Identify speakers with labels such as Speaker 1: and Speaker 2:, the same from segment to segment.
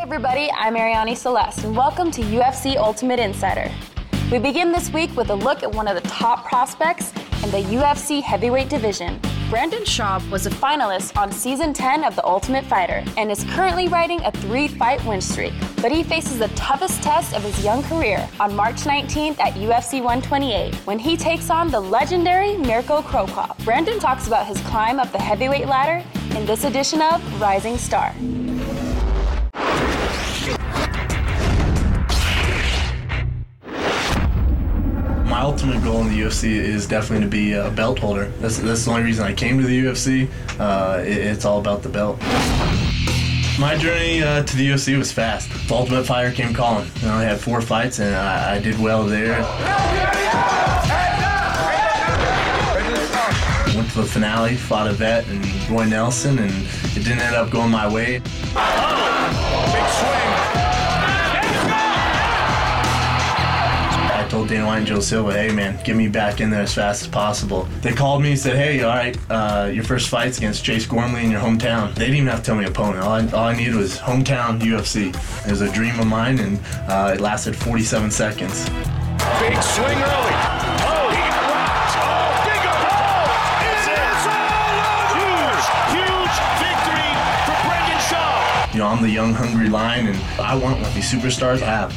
Speaker 1: everybody, I'm Ariane Celeste, and welcome to UFC Ultimate Insider. We begin this week with a look at one of the top prospects in the UFC heavyweight division. Brandon Schaub was a finalist on season 10 of The Ultimate Fighter and is currently riding a three fight win streak. But he faces the toughest test of his young career on March 19th at UFC 128 when he takes on the legendary Mirko Cro Cop. Brandon talks about his climb up the heavyweight ladder in this edition of Rising Star.
Speaker 2: Ultimate goal in the UFC is definitely to be a belt holder. That's, that's the only reason I came to the UFC. Uh, it, it's all about the belt. My journey uh, to the UFC was fast. The Ultimate Fighter came calling. I only had four fights, and I, I did well there. Went to the finale, fought a vet and Roy Nelson, and it didn't end up going my way. White and Joe Silva, hey man, get me back in there as fast as possible. They called me and said, hey, all right, uh, your first fight's against Chase Gormley in your hometown. They didn't even have to tell me opponent. All I, all I needed was hometown UFC. It was a dream of mine, and uh, it lasted 47 seconds.
Speaker 3: Big swing early. Oh. Oh, big it is all. Huge, huge victory for Brandon Schaub.
Speaker 2: You know, I'm the young, hungry lion, and I want what these superstars have.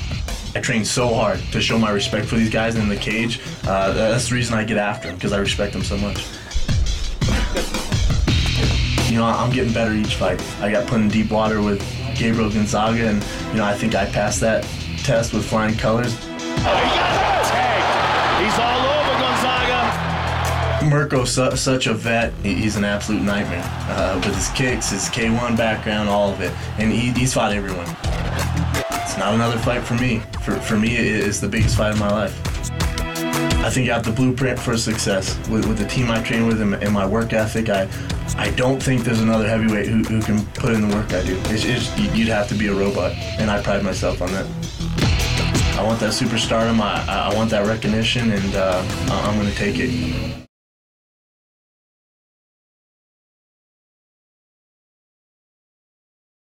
Speaker 2: I train so hard to show my respect for these guys in the cage. Uh, that's the reason I get after them, because I respect them so much. You know, I'm getting better each fight. I got put in deep water with Gabriel Gonzaga, and, you know, I think I passed that test with flying colors.
Speaker 3: Oh, he got tagged. He's all over Gonzaga.
Speaker 2: Mirko's su- such a vet. He's an absolute nightmare. Uh, with his kicks, his K1 background, all of it. And he, he's fought everyone. It's not another fight for me. For, for me, it is the biggest fight of my life. I think I have the blueprint for success. With, with the team I train with and, and my work ethic, I, I don't think there's another heavyweight who, who can put in the work I do. It's, it's, you'd have to be a robot, and I pride myself on that. I want that superstardom. I, I want that recognition, and uh, I'm going to take it.